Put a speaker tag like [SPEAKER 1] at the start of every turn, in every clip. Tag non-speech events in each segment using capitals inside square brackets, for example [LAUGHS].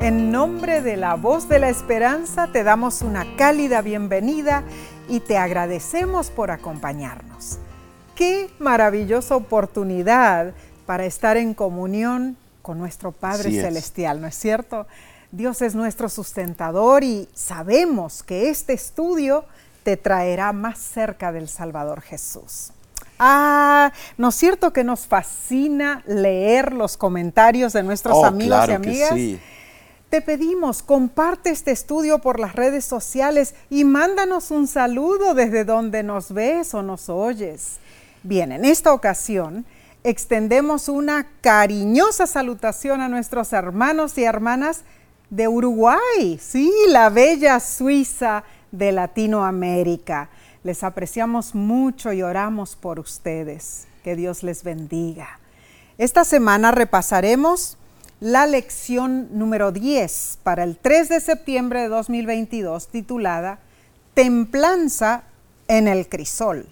[SPEAKER 1] En nombre de la voz de la esperanza te damos una cálida bienvenida y te agradecemos por acompañarnos. Qué maravillosa oportunidad para estar en comunión con nuestro Padre
[SPEAKER 2] es.
[SPEAKER 1] Celestial, ¿no es cierto? Dios es nuestro sustentador y sabemos que este estudio te traerá más cerca del Salvador Jesús. Ah, ¿no es cierto que nos fascina leer los comentarios de nuestros
[SPEAKER 2] Oh,
[SPEAKER 1] amigos
[SPEAKER 2] claro
[SPEAKER 1] y
[SPEAKER 2] que
[SPEAKER 1] amigas?
[SPEAKER 2] sí.
[SPEAKER 1] Te pedimos, comparte este estudio por las redes sociales y mándanos un saludo desde donde nos ves o nos oyes. Bien, en esta ocasión extendemos una cariñosa salutación a nuestros hermanos y hermanas de Uruguay, sí, la bella Suiza de Latinoamérica. Les apreciamos mucho y oramos por ustedes. Que Dios les bendiga. Esta semana repasaremos la lección número 10 para el 3 de septiembre de 2022 titulada Templanza en el crisol.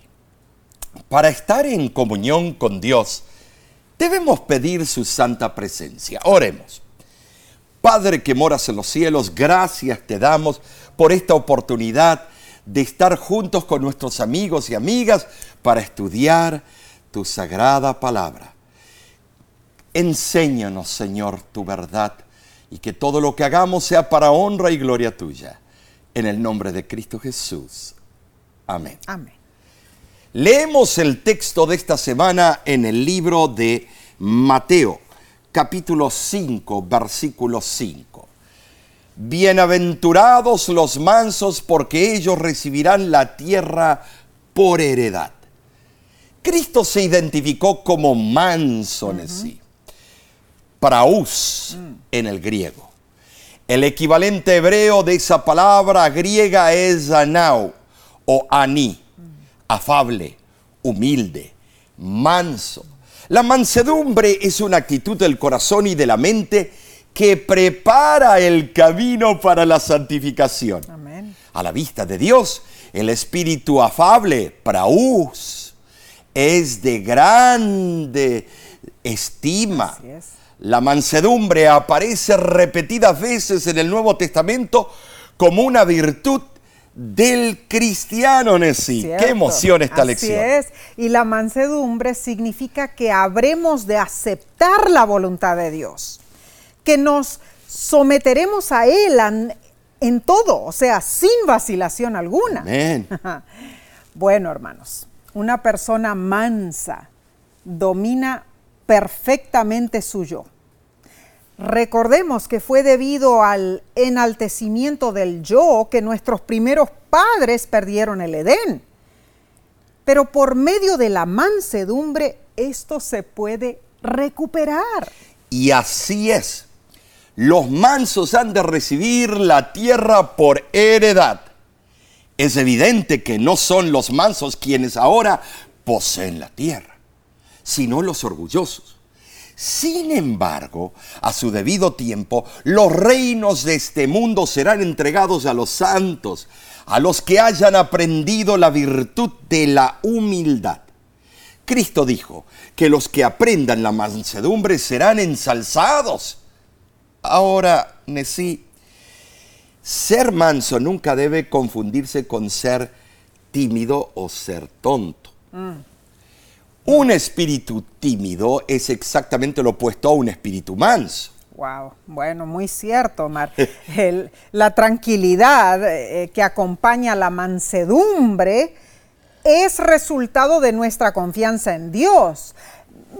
[SPEAKER 2] Para estar en comunión con Dios, debemos pedir su santa presencia. Oremos. Padre que moras en los cielos, gracias te damos por esta oportunidad de estar juntos con nuestros amigos y amigas para estudiar tu sagrada palabra. Enséñanos, Señor, tu verdad y que todo lo que hagamos sea para honra y gloria tuya. En el nombre de Cristo Jesús. Amén.
[SPEAKER 1] Amén.
[SPEAKER 2] Leemos el texto de esta semana en el libro de Mateo, capítulo 5, versículo 5. Bienaventurados los mansos porque ellos recibirán la tierra por heredad. Cristo se identificó como manso en sí. Praus en el griego. El equivalente hebreo de esa palabra griega es anau o ani, afable, humilde, manso. La mansedumbre es una actitud del corazón y de la mente que prepara el camino para la santificación.
[SPEAKER 1] Amén.
[SPEAKER 2] A la vista de Dios, el espíritu afable, praus, es de grande estima.
[SPEAKER 1] Así es.
[SPEAKER 2] La mansedumbre aparece repetidas veces en el Nuevo Testamento como una virtud del cristiano en sí.
[SPEAKER 1] ¿Cierto?
[SPEAKER 2] Qué emoción esta
[SPEAKER 1] Así
[SPEAKER 2] lección.
[SPEAKER 1] es. Y la mansedumbre significa que habremos de aceptar la voluntad de Dios, que nos someteremos a Él an- en todo, o sea, sin vacilación alguna.
[SPEAKER 2] Amén. [LAUGHS]
[SPEAKER 1] Bueno, hermanos, una persona mansa domina perfectamente su yo. Recordemos que fue debido al enaltecimiento del yo que nuestros primeros padres perdieron el Edén. Pero por medio de la mansedumbre esto se puede recuperar.
[SPEAKER 2] Y así es. Los mansos han de recibir la tierra por heredad. Es evidente que no son los mansos quienes ahora poseen la tierra, sino los orgullosos. Sin embargo, a su debido tiempo, los reinos de este mundo serán entregados a los santos, a los que hayan aprendido la virtud de la humildad. Cristo dijo que los que aprendan la mansedumbre serán ensalzados. Ahora, Nesí, ser manso nunca debe confundirse con ser tímido o ser tonto. Un espíritu tímido es exactamente lo opuesto a un espíritu manso.
[SPEAKER 1] Wow, bueno, muy cierto, Omar. [LAUGHS] El- la tranquilidad eh, que acompaña la mansedumbre es resultado de nuestra confianza en Dios,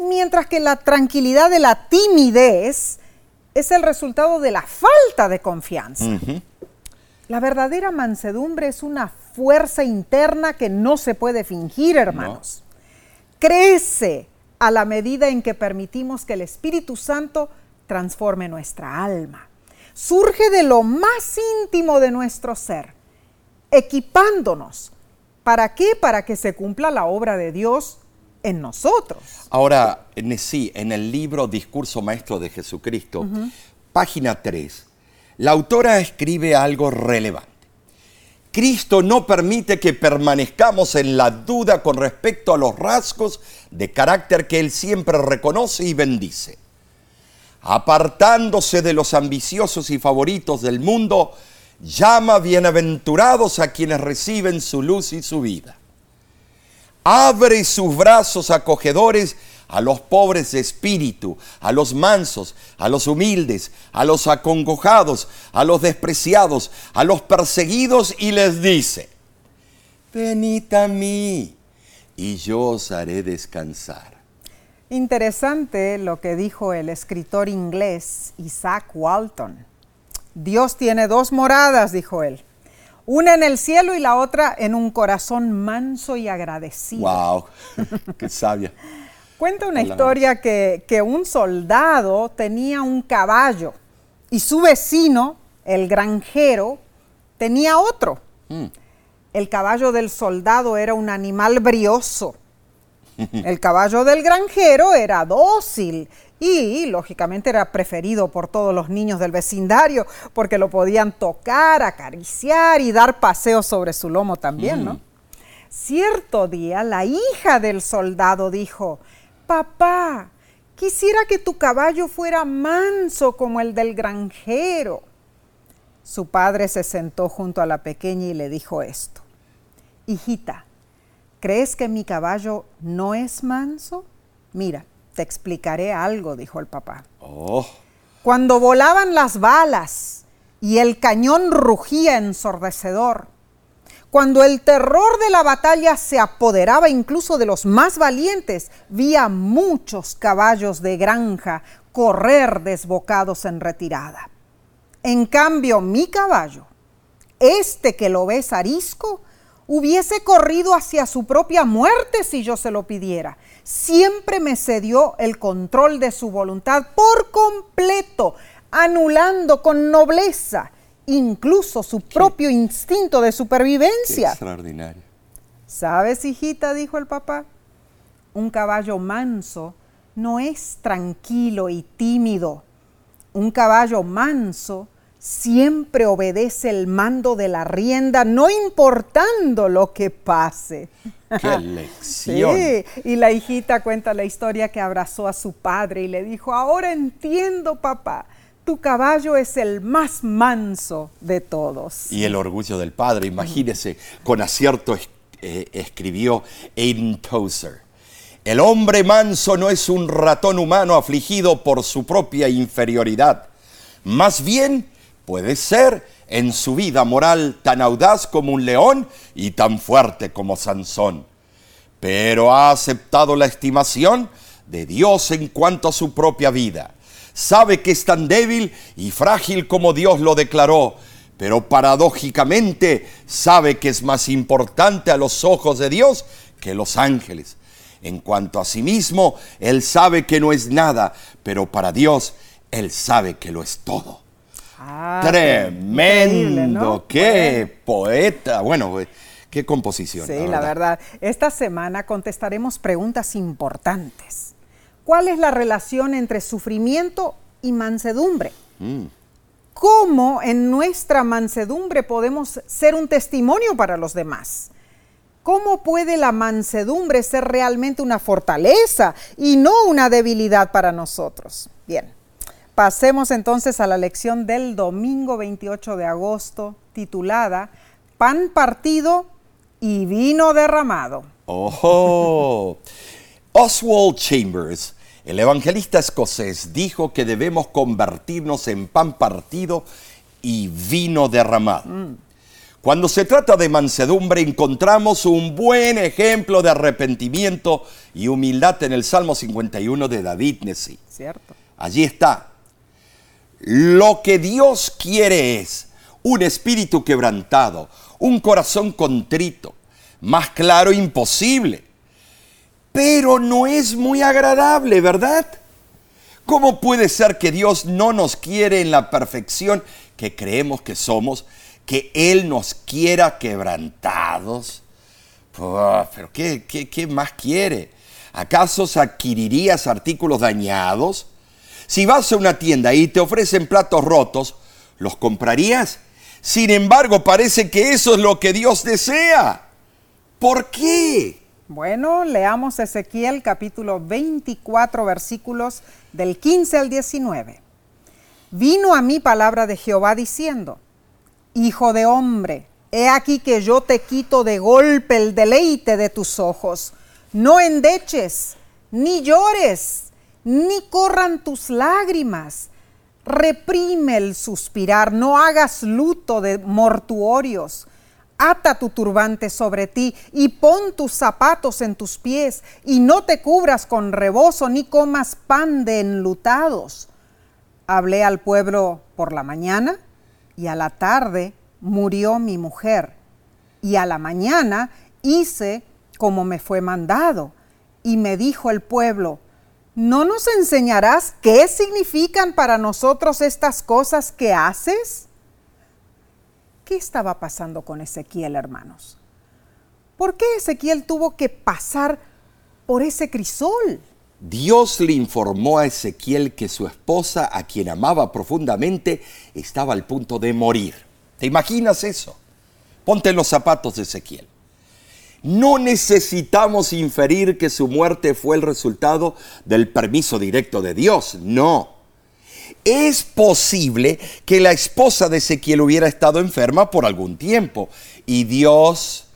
[SPEAKER 1] mientras que la tranquilidad de la timidez es el resultado de la falta de confianza. La verdadera mansedumbre es una fuerza interna que no se puede fingir, hermanos. Crece a la medida en que permitimos que el Espíritu Santo transforme nuestra alma. Surge de lo más íntimo de nuestro ser, equipándonos. ¿Para qué? Para que se cumpla la obra de Dios en nosotros.
[SPEAKER 2] Ahora, Nesí, en el libro Discurso Maestro de Jesucristo, página 3, la autora escribe algo relevante. Cristo no permite que permanezcamos en la duda con respecto a los rasgos de carácter que Él siempre reconoce y bendice. apartándose de los ambiciosos y favoritos del mundo, llama bienaventurados a quienes reciben su luz y su vida. Abre sus brazos acogedores a los pobres de espíritu, a los mansos, a los humildes, a los acongojados, a los despreciados, a los perseguidos y les dice, venid a mí y yo os haré descansar.
[SPEAKER 1] Interesante lo que dijo el escritor inglés Isaac Walton. Dios tiene dos moradas, dijo él. Una en el cielo y la otra en un corazón manso y agradecido.
[SPEAKER 2] ¡Wow! [LAUGHS] ¡Qué sabia!
[SPEAKER 1] Cuenta una historia que, que, un soldado tenía un caballo y su vecino, el granjero, tenía otro. Mm. El caballo del soldado era un animal brioso. [LAUGHS] El caballo del granjero era dócil y lógicamente era preferido por todos los niños del vecindario porque lo podían tocar, acariciar y dar paseos sobre su lomo también, ¿no? Mm. Cierto día la hija del soldado dijo, Papá, quisiera que tu caballo fuera manso como el del granjero. Su padre se sentó junto a la pequeña y le dijo esto. Hijita, ¿crees que mi caballo no es manso? Mira, te explicaré algo, dijo el papá. Oh. Cuando volaban las balas y el cañón rugía ensordecedor, cuando el terror de la batalla se apoderaba incluso de los más valientes, vi a muchos caballos de granja correr desbocados en retirada. En cambio, mi caballo, este que lo ves arisco, hubiese corrido hacia su propia muerte si yo se lo pidiera. Siempre me cedió el control de su voluntad por completo, anulando con nobleza incluso su propio instinto de supervivencia.
[SPEAKER 2] extraordinario.
[SPEAKER 1] ¿Sabes, hijita? dijo el papá. Un caballo manso no es tranquilo y tímido. Un caballo manso siempre obedece el mando de la rienda, no importando lo que pase.
[SPEAKER 2] ¡Qué [LAUGHS] lección!
[SPEAKER 1] Sí, y la hijita cuenta la historia que abrazó a su padre y le dijo, ahora entiendo, papá, tu caballo es el más manso de todos.
[SPEAKER 2] Y el orgullo del padre, imagínese, con acierto eh, escribió Aiden Tozer. El hombre manso no es un ratón humano afligido por su propia inferioridad. Más bien puede ser en su vida moral tan audaz como un león y tan fuerte como Sansón. Pero ha aceptado la estimación de Dios en cuanto a su propia vida sabe que es tan débil y frágil como Dios lo declaró, pero paradójicamente sabe que es más importante a los ojos de Dios que los ángeles. En cuanto a sí mismo, Él sabe que no es nada, pero para Dios, Él sabe que lo es todo. Ah, Tremendo, qué poeta, bueno, qué composición.
[SPEAKER 1] Sí, la verdad. Esta semana contestaremos preguntas importantes. ¿Cuál es la relación entre sufrimiento y mansedumbre? Mm. ¿Cómo en nuestra mansedumbre podemos ser un testimonio para los demás? ¿Cómo puede la mansedumbre ser realmente una fortaleza y no una debilidad para nosotros? Bien, pasemos entonces a la lección del domingo 28 de agosto titulada Pan partido y vino derramado.
[SPEAKER 2] ¡Oh! [LAUGHS] Oswald Chambers el evangelista escocés dijo que debemos convertirnos en pan partido y vino derramado. Cuando se trata de mansedumbre encontramos un buen ejemplo de arrepentimiento y humildad en el Salmo 51 de David Nesí.
[SPEAKER 1] Cierto.
[SPEAKER 2] Allí está. Lo que Dios quiere es un espíritu quebrantado, un corazón contrito. Más claro imposible pero no es muy agradable, ¿verdad? ¿Cómo puede ser que Dios no nos quiere en la perfección que creemos que somos, que Él nos quiera quebrantados? pero ¿qué, qué, más quiere? ¿Acaso adquirirías artículos dañados? Si vas a una tienda y te ofrecen platos rotos, ¿los comprarías? Sin embargo, parece que eso es lo que Dios desea. ¿Por qué?
[SPEAKER 1] Bueno, leamos Ezequiel capítulo 24 versículos del 15 al 19. Vino a mí palabra de Jehová diciendo, Hijo de hombre, he aquí que yo te quito de golpe el deleite de tus ojos. No endeches, ni llores, ni corran tus lágrimas. Reprime el suspirar, no hagas luto de mortuorios Ata tu turbante sobre ti y pon tus zapatos en tus pies y no te cubras con rebozo ni comas pan de enlutados. Hablé al pueblo por la mañana y a la tarde murió mi mujer y a la mañana hice como me fue mandado. Y me dijo el pueblo, ¿no nos enseñarás qué significan para nosotros estas cosas que haces? ¿Qué estaba pasando con Ezequiel, hermanos? ¿Por qué Ezequiel tuvo que pasar por ese crisol?
[SPEAKER 2] Dios le informó a Ezequiel que su esposa, a quien amaba profundamente, estaba al punto de morir. ¿Te imaginas eso? Ponte los zapatos de Ezequiel. No necesitamos inferir que su muerte fue el resultado del permiso directo de Dios, no es posible que la esposa de Ezequiel hubiera estado enferma por algún tiempo y Dios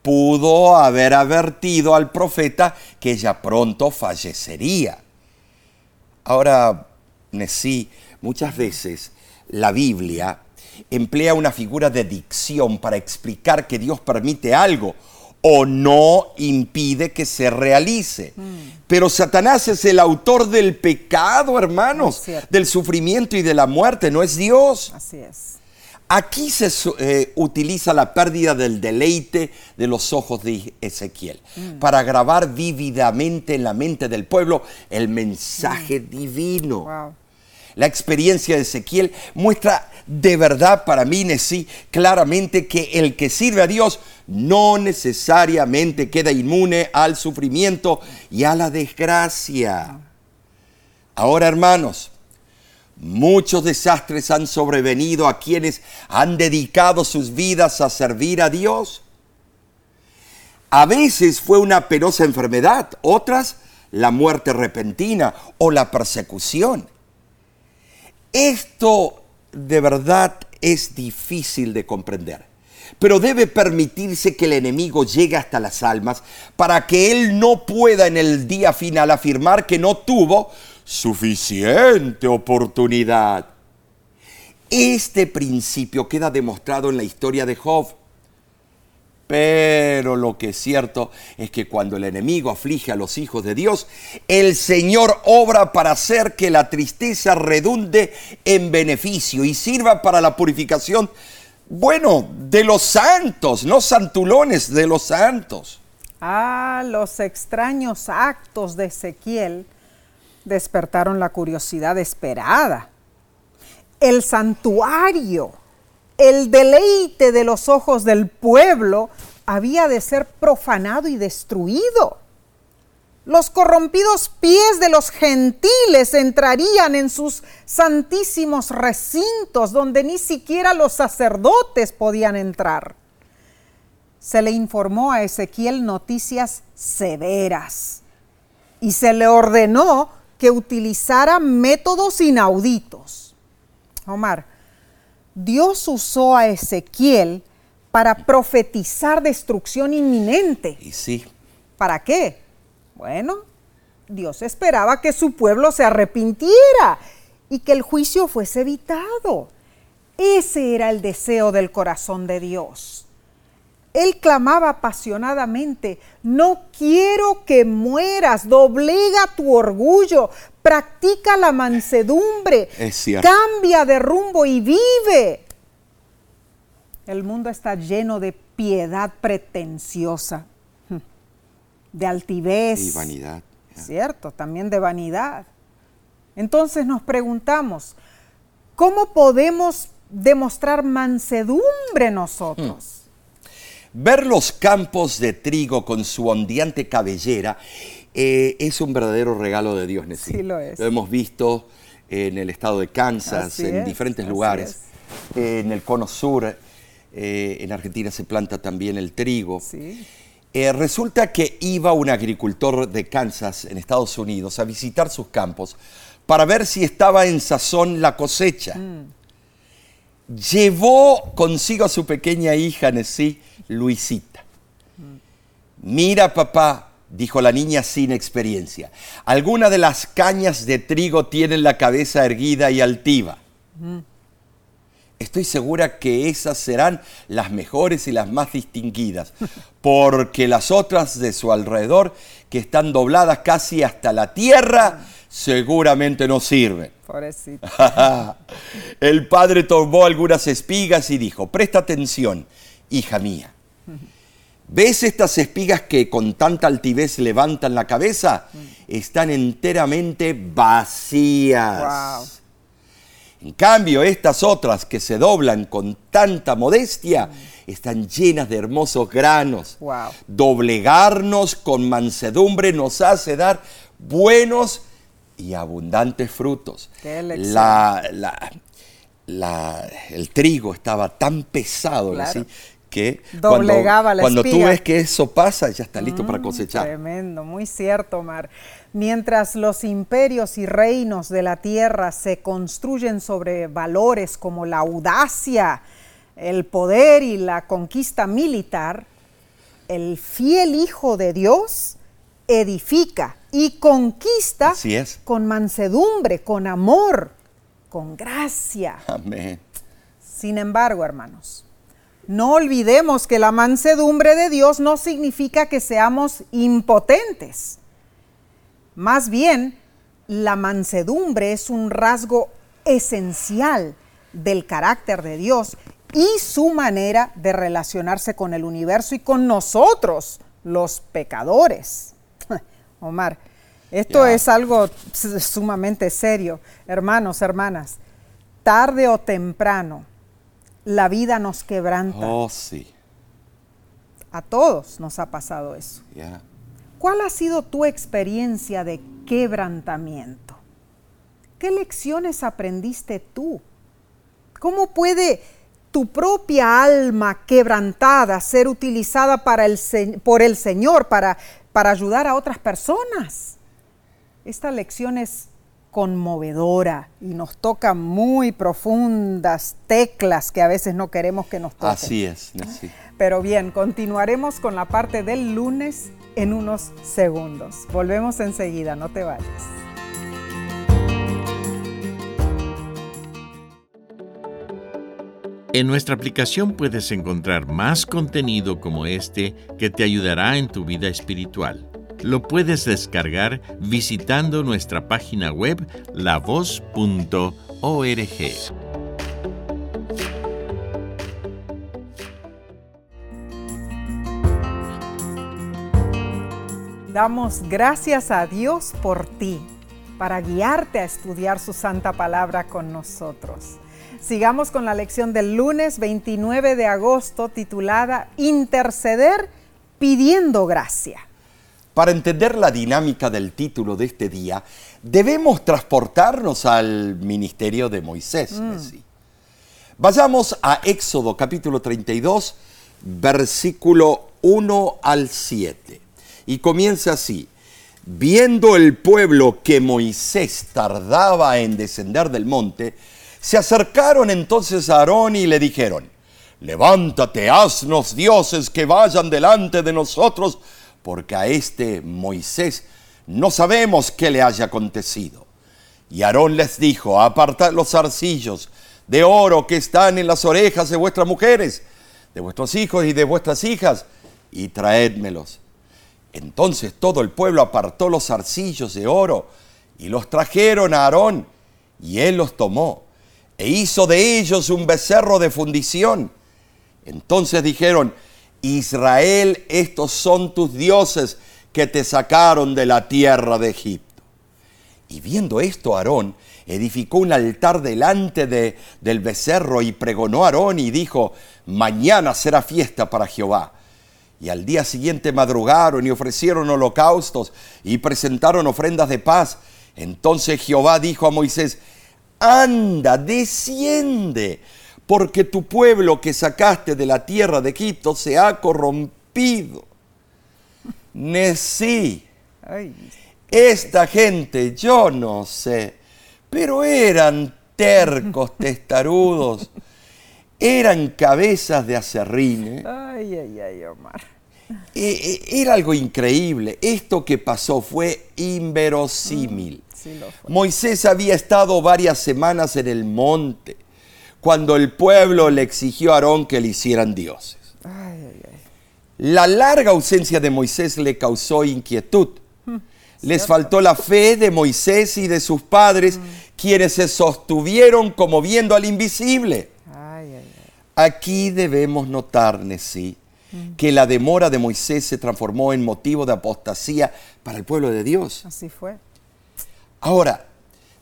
[SPEAKER 2] pudo haber advertido al profeta que ella pronto fallecería. Ahora, sí, muchas veces la Biblia emplea una figura de dicción para explicar que Dios permite algo o no impide que se realice. Mm. Pero Satanás es el autor del pecado, hermanos, del sufrimiento y de la muerte, no es Dios.
[SPEAKER 1] Así es.
[SPEAKER 2] Aquí se eh, utiliza la pérdida del deleite de los ojos de Ezequiel mm. para grabar vívidamente en la mente del pueblo el mensaje mm. divino. La experiencia de Ezequiel muestra de verdad para mí, sí, claramente que el que sirve a Dios no necesariamente queda inmune al sufrimiento y a la desgracia. Ahora, hermanos, muchos desastres han sobrevenido a quienes han dedicado sus vidas a servir a Dios. A veces fue una penosa enfermedad, otras la muerte repentina o la persecución. Esto de verdad es difícil de comprender, pero debe permitirse que el enemigo llegue hasta las almas para que él no pueda en el día final afirmar que no tuvo suficiente oportunidad. Este principio queda demostrado en la historia de Job. Pero lo que es cierto es que cuando el enemigo aflige a los hijos de Dios, el Señor obra para hacer que la tristeza redunde en beneficio y sirva para la purificación, bueno, de los santos, no santulones, de los santos.
[SPEAKER 1] Ah, los extraños actos de Ezequiel despertaron la curiosidad esperada. El santuario el deleite de los ojos del pueblo había de ser profanado y destruido. Los corrompidos pies de los gentiles entrarían en sus santísimos recintos donde ni siquiera los sacerdotes podían entrar. Se le informó a Ezequiel noticias severas y se le ordenó que utilizara métodos inauditos. Omar, Dios usó a Ezequiel para profetizar destrucción inminente.
[SPEAKER 2] Y sí.
[SPEAKER 1] ¿Para qué? Bueno, Dios esperaba que su pueblo se arrepintiera y que el juicio fuese evitado. Ese era el deseo del corazón de Dios. Él clamaba apasionadamente, no quiero que mueras, doblega tu orgullo, practica la mansedumbre, cambia de rumbo y vive. El mundo está lleno de piedad pretenciosa, [LAUGHS] de altivez.
[SPEAKER 2] Y vanidad.
[SPEAKER 1] Cierto, también de vanidad. Entonces nos preguntamos, ¿cómo podemos demostrar mansedumbre nosotros?
[SPEAKER 2] Ver los campos de trigo con su ondeante cabellera eh, es un verdadero regalo de Dios,
[SPEAKER 1] Sí lo es.
[SPEAKER 2] Lo hemos visto en el estado de Kansas, en diferentes lugares. en el cono sur, eh, en Argentina se planta también el trigo. Eh, resulta que iba un agricultor de Kansas, en Estados Unidos, a visitar sus campos para ver si estaba en sazón la cosecha. Llevó consigo a su pequeña hija, Nessie, Luisita. Mira, papá, dijo la niña sin experiencia, algunas de las cañas de trigo tienen la cabeza erguida y altiva. Estoy segura que esas serán las mejores y las más distinguidas, [LAUGHS] porque las otras de su alrededor, que están dobladas casi hasta la tierra, seguramente no sirven.
[SPEAKER 1] Pobrecito. [LAUGHS]
[SPEAKER 2] El padre tomó algunas espigas y dijo, presta atención, hija mía. ¿Ves estas espigas que con tanta altivez levantan la cabeza? Están enteramente vacías.
[SPEAKER 1] Wow.
[SPEAKER 2] En cambio, estas otras que se doblan con tanta modestia están llenas de hermosos granos.
[SPEAKER 1] Wow.
[SPEAKER 2] Doblegarnos con mansedumbre nos hace dar buenos y abundantes frutos.
[SPEAKER 1] Qué lección.
[SPEAKER 2] La- la- la- el trigo estaba tan pesado
[SPEAKER 1] Claro.
[SPEAKER 2] Que
[SPEAKER 1] Doblegaba
[SPEAKER 2] cuando,
[SPEAKER 1] la
[SPEAKER 2] cuando tú ves que eso pasa, ya está listo para cosechar.
[SPEAKER 1] Tremendo, muy cierto, Omar. Mientras los imperios y reinos de la tierra se construyen sobre valores como la audacia, el poder y la conquista militar, el fiel Hijo de Dios edifica y conquista
[SPEAKER 2] Así es.
[SPEAKER 1] con mansedumbre, con amor, con gracia.
[SPEAKER 2] Amén.
[SPEAKER 1] Sin embargo, hermanos, no olvidemos que la mansedumbre de Dios no significa que seamos impotentes. Más bien, la mansedumbre es un rasgo esencial del carácter de Dios y su manera de relacionarse con el universo y con nosotros, los pecadores. [LAUGHS] Omar, esto es algo sumamente serio. Hermanos, hermanas, tarde o temprano, la vida nos quebranta.
[SPEAKER 2] Oh, sí.
[SPEAKER 1] A todos nos ha pasado eso. ¿Cuál ha sido tu experiencia de quebrantamiento? ¿Qué lecciones aprendiste tú? ¿Cómo puede tu propia alma quebrantada ser utilizada para el por el Señor para, para ayudar a otras personas? Esta lección es conmovedora y nos toca muy profundas teclas que a veces no queremos que nos toquen.
[SPEAKER 2] Así es. sí.
[SPEAKER 1] Pero bien, continuaremos con la parte del lunes en unos segundos. Volvemos enseguida, no te vayas.
[SPEAKER 3] En nuestra aplicación puedes encontrar más contenido como este que te ayudará en tu vida espiritual. Lo puedes descargar visitando nuestra página web lavoz.org.
[SPEAKER 1] Damos gracias a Dios por ti, para guiarte a estudiar su santa palabra con nosotros. Sigamos con la lección del lunes 29 de agosto titulada Interceder pidiendo gracia.
[SPEAKER 2] Para entender la dinámica del título de este día, debemos transportarnos al ministerio de Moisés. Messi. Vayamos a Éxodo capítulo 32, versículo 1 al 7. Y comienza así. Viendo el pueblo que Moisés tardaba en descender del monte, se acercaron entonces a Aarón y le dijeron, levántate, haznos dioses que vayan delante de nosotros, porque a este Moisés no sabemos qué le haya acontecido. Y Aarón les dijo, apartad los zarcillos de oro que están en las orejas de vuestras mujeres, de vuestros hijos y de vuestras hijas, y traédmelos. Entonces todo el pueblo apartó los zarcillos de oro y los trajeron a Aarón, y él los tomó, e hizo de ellos un becerro de fundición. Entonces dijeron, Israel, estos son tus dioses que te sacaron de la tierra de Egipto. Y viendo esto, Aarón edificó un altar delante de- del becerro y pregonó a Aarón y dijo, mañana será fiesta para Jehová. Y al día siguiente madrugaron y ofrecieron holocaustos y presentaron ofrendas de paz. Entonces Jehová dijo a Moisés, anda, desciende, porque tu pueblo que sacaste de la tierra de Egipto se ha corrompido. Nesí. Esta gente, yo no sé, pero eran tercos, [LAUGHS] testarudos, eran cabezas de acerrine.
[SPEAKER 1] ay, ay, ay, Omar.
[SPEAKER 2] E- e- Era algo increíble. Esto que pasó fue inverosímil.
[SPEAKER 1] Sí fue.
[SPEAKER 2] Moisés había estado varias semanas en el monte cuando el pueblo le exigió a Aarón que le hicieran dioses.
[SPEAKER 1] Ay, ay, ay.
[SPEAKER 2] La larga ausencia de Moisés le causó inquietud. Les faltó la fe de Moisés y de sus padres, quienes se sostuvieron como viendo al invisible. Aquí debemos notar, Nesí, que la demora de Moisés se transformó en motivo de apostasía para el pueblo de Dios.
[SPEAKER 1] Así fue.
[SPEAKER 2] Ahora,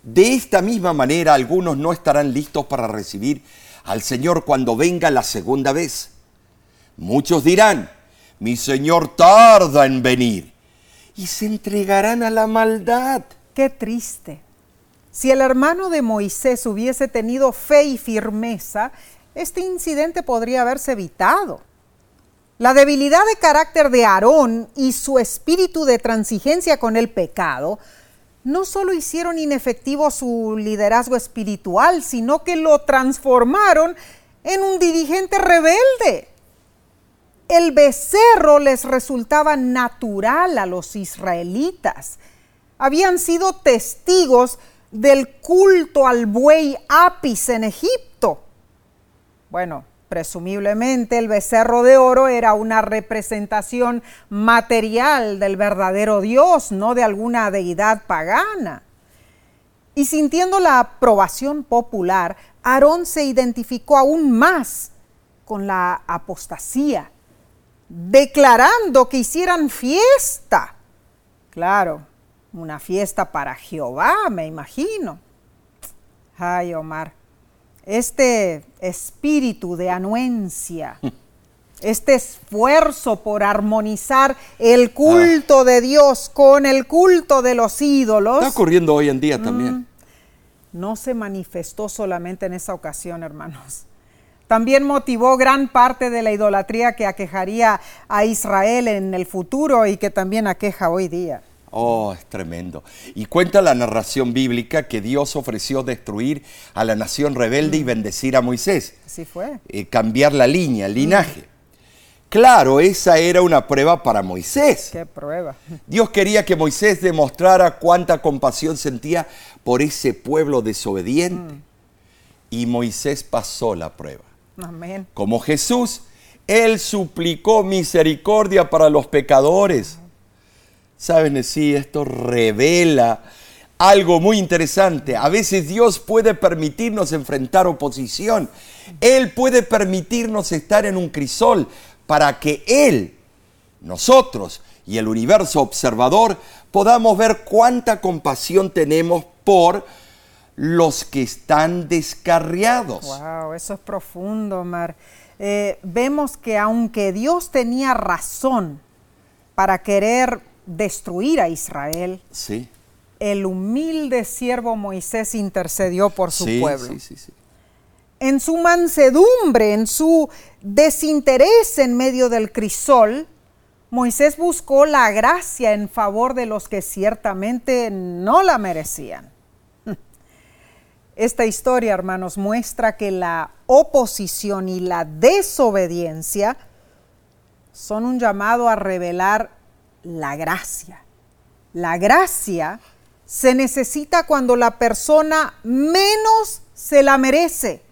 [SPEAKER 2] de esta misma manera algunos no estarán listos para recibir al Señor cuando venga la segunda vez. Muchos dirán, mi Señor tarda en venir, y se entregarán a la maldad.
[SPEAKER 1] Qué triste. Si el hermano de Moisés hubiese tenido fe y firmeza, este incidente podría haberse evitado. La debilidad de carácter de Aarón y su espíritu de transigencia con el pecado no solo hicieron inefectivo su liderazgo espiritual, sino que lo transformaron en un dirigente rebelde. El becerro les resultaba natural a los israelitas. Habían sido testigos del culto al buey Apis en Egipto. Bueno, presumiblemente el becerro de oro era una representación material del verdadero Dios, no de alguna deidad pagana. Y sintiendo la aprobación popular, Aarón se identificó aún más con la apostasía, declarando que hicieran fiesta. Claro, una fiesta para Jehová, me imagino. Ay, Omar, este espíritu de anuencia, este esfuerzo por armonizar el culto de Dios con el culto de los ídolos,
[SPEAKER 2] Está ocurriendo hoy en día también.
[SPEAKER 1] no se manifestó solamente en esa ocasión, hermanos. También motivó gran parte de la idolatría que aquejaría a Israel en el futuro y que también aqueja hoy día.
[SPEAKER 2] Oh, es tremendo. Y cuenta la narración bíblica que Dios ofreció destruir a la nación rebelde y bendecir a Moisés.
[SPEAKER 1] Así fue.
[SPEAKER 2] eh, cambiar la línea, el linaje. Claro, esa era una prueba para Moisés.
[SPEAKER 1] Qué prueba.
[SPEAKER 2] Dios quería que Moisés demostrara cuánta compasión sentía por ese pueblo desobediente. Y Moisés pasó la prueba.
[SPEAKER 1] Amén.
[SPEAKER 2] Como Jesús, Él suplicó misericordia para los pecadores. Saben, sí, esto revela algo muy interesante. A veces Dios puede permitirnos enfrentar oposición. Él puede permitirnos estar en un crisol para que Él, nosotros y el universo observador podamos ver cuánta compasión tenemos por los que están descarriados.
[SPEAKER 1] Wow, eso es profundo, Omar. Eh, vemos que aunque Dios tenía razón para querer destruir a Israel,
[SPEAKER 2] Sí.
[SPEAKER 1] el humilde siervo Moisés intercedió por su
[SPEAKER 2] sí,
[SPEAKER 1] pueblo.
[SPEAKER 2] sí.
[SPEAKER 1] En su mansedumbre, en su desinterés en medio del crisol, Moisés buscó la gracia en favor de los que ciertamente no la merecían. [LAUGHS] Esta historia, hermanos, muestra que la oposición y la desobediencia son un llamado a revelar la gracia. La gracia se necesita cuando la persona menos se la merece.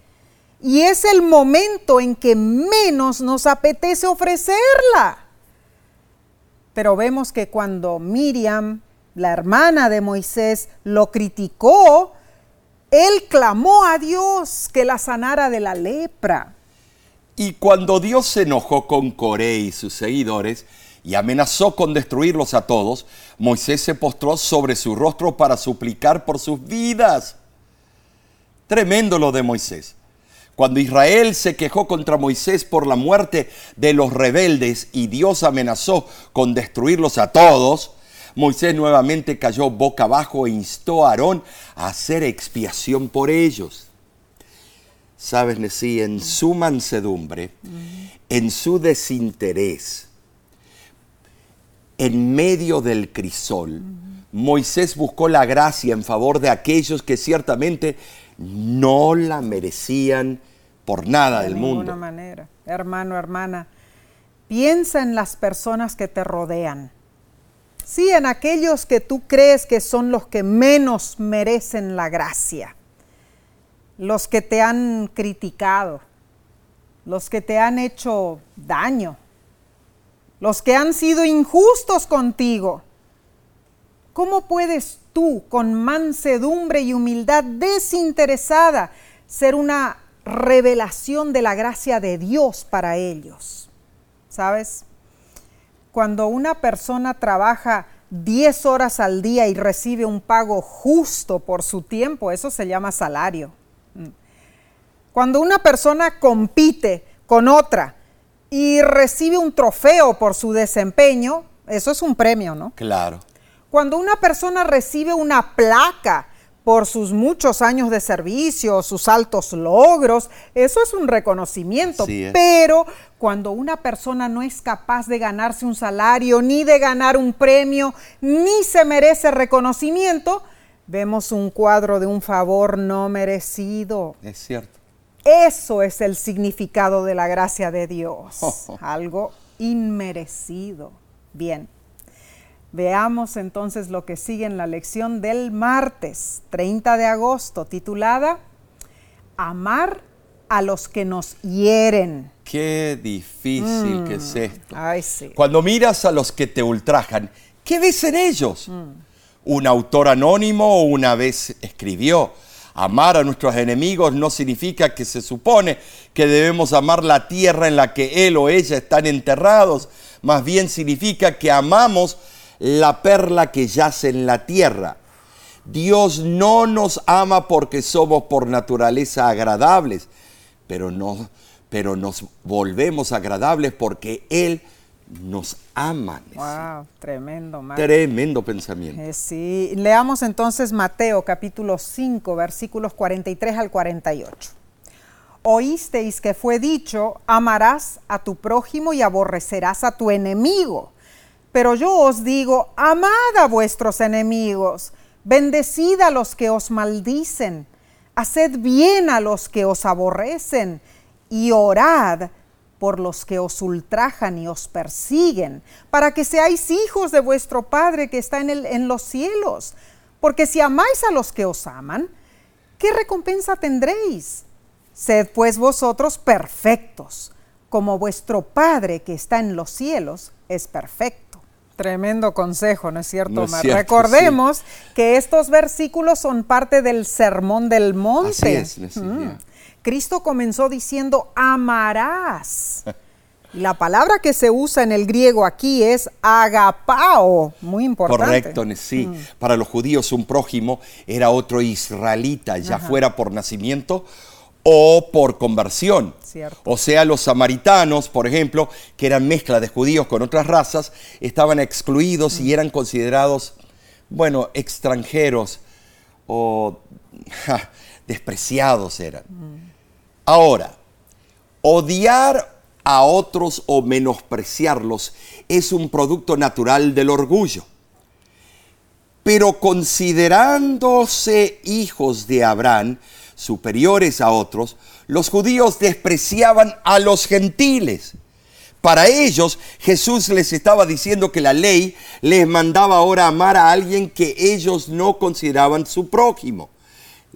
[SPEAKER 1] Y es el momento en que menos nos apetece ofrecerla. Pero vemos que cuando Miriam, la hermana de Moisés, lo criticó, él clamó a Dios que la sanara de la lepra.
[SPEAKER 2] Y cuando Dios se enojó con Coré y sus seguidores y amenazó con destruirlos a todos, Moisés se postró sobre su rostro para suplicar por sus vidas. Tremendo lo de Moisés. Cuando Israel se quejó contra Moisés por la muerte de los rebeldes y Dios amenazó con destruirlos a todos, Moisés nuevamente cayó boca abajo e instó a Aarón a hacer expiación por ellos. Sabes, Nesí, en su mansedumbre, en su desinterés, en medio del crisol, Moisés buscó la gracia en favor de aquellos que ciertamente no la merecían por nada del
[SPEAKER 1] de
[SPEAKER 2] mundo.
[SPEAKER 1] ninguna manera. Hermano, hermana, piensa en las personas que te rodean. Sí, en aquellos que tú crees que son los que menos merecen la gracia. Los que te han criticado, los que te han hecho daño, los que han sido injustos contigo. ¿Cómo puedes tú, con mansedumbre y humildad desinteresada, ser una revelación de la gracia de Dios para ellos? ¿Sabes? Cuando una persona trabaja 10 horas al día y recibe un pago justo por su tiempo, eso se llama salario. Cuando una persona compite con otra y recibe un trofeo por su desempeño, eso es un premio, ¿no?
[SPEAKER 2] Claro.
[SPEAKER 1] Cuando una persona recibe una placa por sus muchos años de servicio, sus altos logros, eso es un reconocimiento.
[SPEAKER 2] Sí, ¿eh?
[SPEAKER 1] Pero cuando una persona no es capaz de ganarse un salario, ni de ganar un premio, ni se merece reconocimiento, vemos un cuadro de un favor no merecido.
[SPEAKER 2] Es cierto.
[SPEAKER 1] Eso es el significado de la gracia de Dios, [LAUGHS] algo inmerecido. Bien, veamos entonces lo que sigue en la lección del martes 30 de agosto, titulada Amar a los que nos hieren.
[SPEAKER 2] Qué difícil que es esto.
[SPEAKER 1] Ay, sí.
[SPEAKER 2] Cuando miras a los que te ultrajan, ¿qué ves en ellos? Un autor anónimo una vez escribió, amar a nuestros enemigos no significa que se supone que debemos amar la tierra en la que él o ella están enterrados, más bien significa que amamos la perla que yace en la tierra. Dios no nos ama porque somos por naturaleza agradables, pero, no, pero nos volvemos agradables porque Él nos ama.
[SPEAKER 1] Wow, tremendo.
[SPEAKER 2] Tremendo pensamiento.
[SPEAKER 1] Eh, sí, leamos entonces Mateo capítulo 5, versículos 43 al 48. Oísteis que fue dicho, amarás a tu prójimo y aborrecerás a tu enemigo. Pero yo os digo, amad a vuestros enemigos, bendecid a los que os maldicen, haced bien a los que os aborrecen y orad por los que os ultrajan y os persiguen, para que seáis hijos de vuestro Padre que está en, el, en los cielos. Porque si amáis a los que os aman, ¿qué recompensa tendréis? Sed pues vosotros perfectos, como vuestro Padre que está en los cielos es perfecto. Tremendo consejo, ¿no es cierto,
[SPEAKER 2] No es
[SPEAKER 1] Mar?
[SPEAKER 2] cierto,
[SPEAKER 1] Recordemos que estos versículos son parte del Sermón del Monte.
[SPEAKER 2] Así es,
[SPEAKER 1] Mm. Cristo comenzó diciendo, amarás. Y La palabra que se usa en el griego aquí es agapao, muy importante.
[SPEAKER 2] Correcto, sí. Para los judíos un prójimo era otro israelita, ya fuera por nacimiento o por conversión.
[SPEAKER 1] Cierto.
[SPEAKER 2] O sea, los samaritanos, por ejemplo, que eran mezcla de judíos con otras razas, estaban excluidos y eran considerados, bueno, extranjeros o [LAUGHS] ja, despreciados eran. Ahora, odiar a otros o menospreciarlos es un producto natural del orgullo. Pero considerándose hijos de Abraham, superiores a otros, los judíos despreciaban a los gentiles. Para ellos, Jesús les estaba diciendo que la ley les mandaba ahora amar a alguien que ellos no consideraban su prójimo.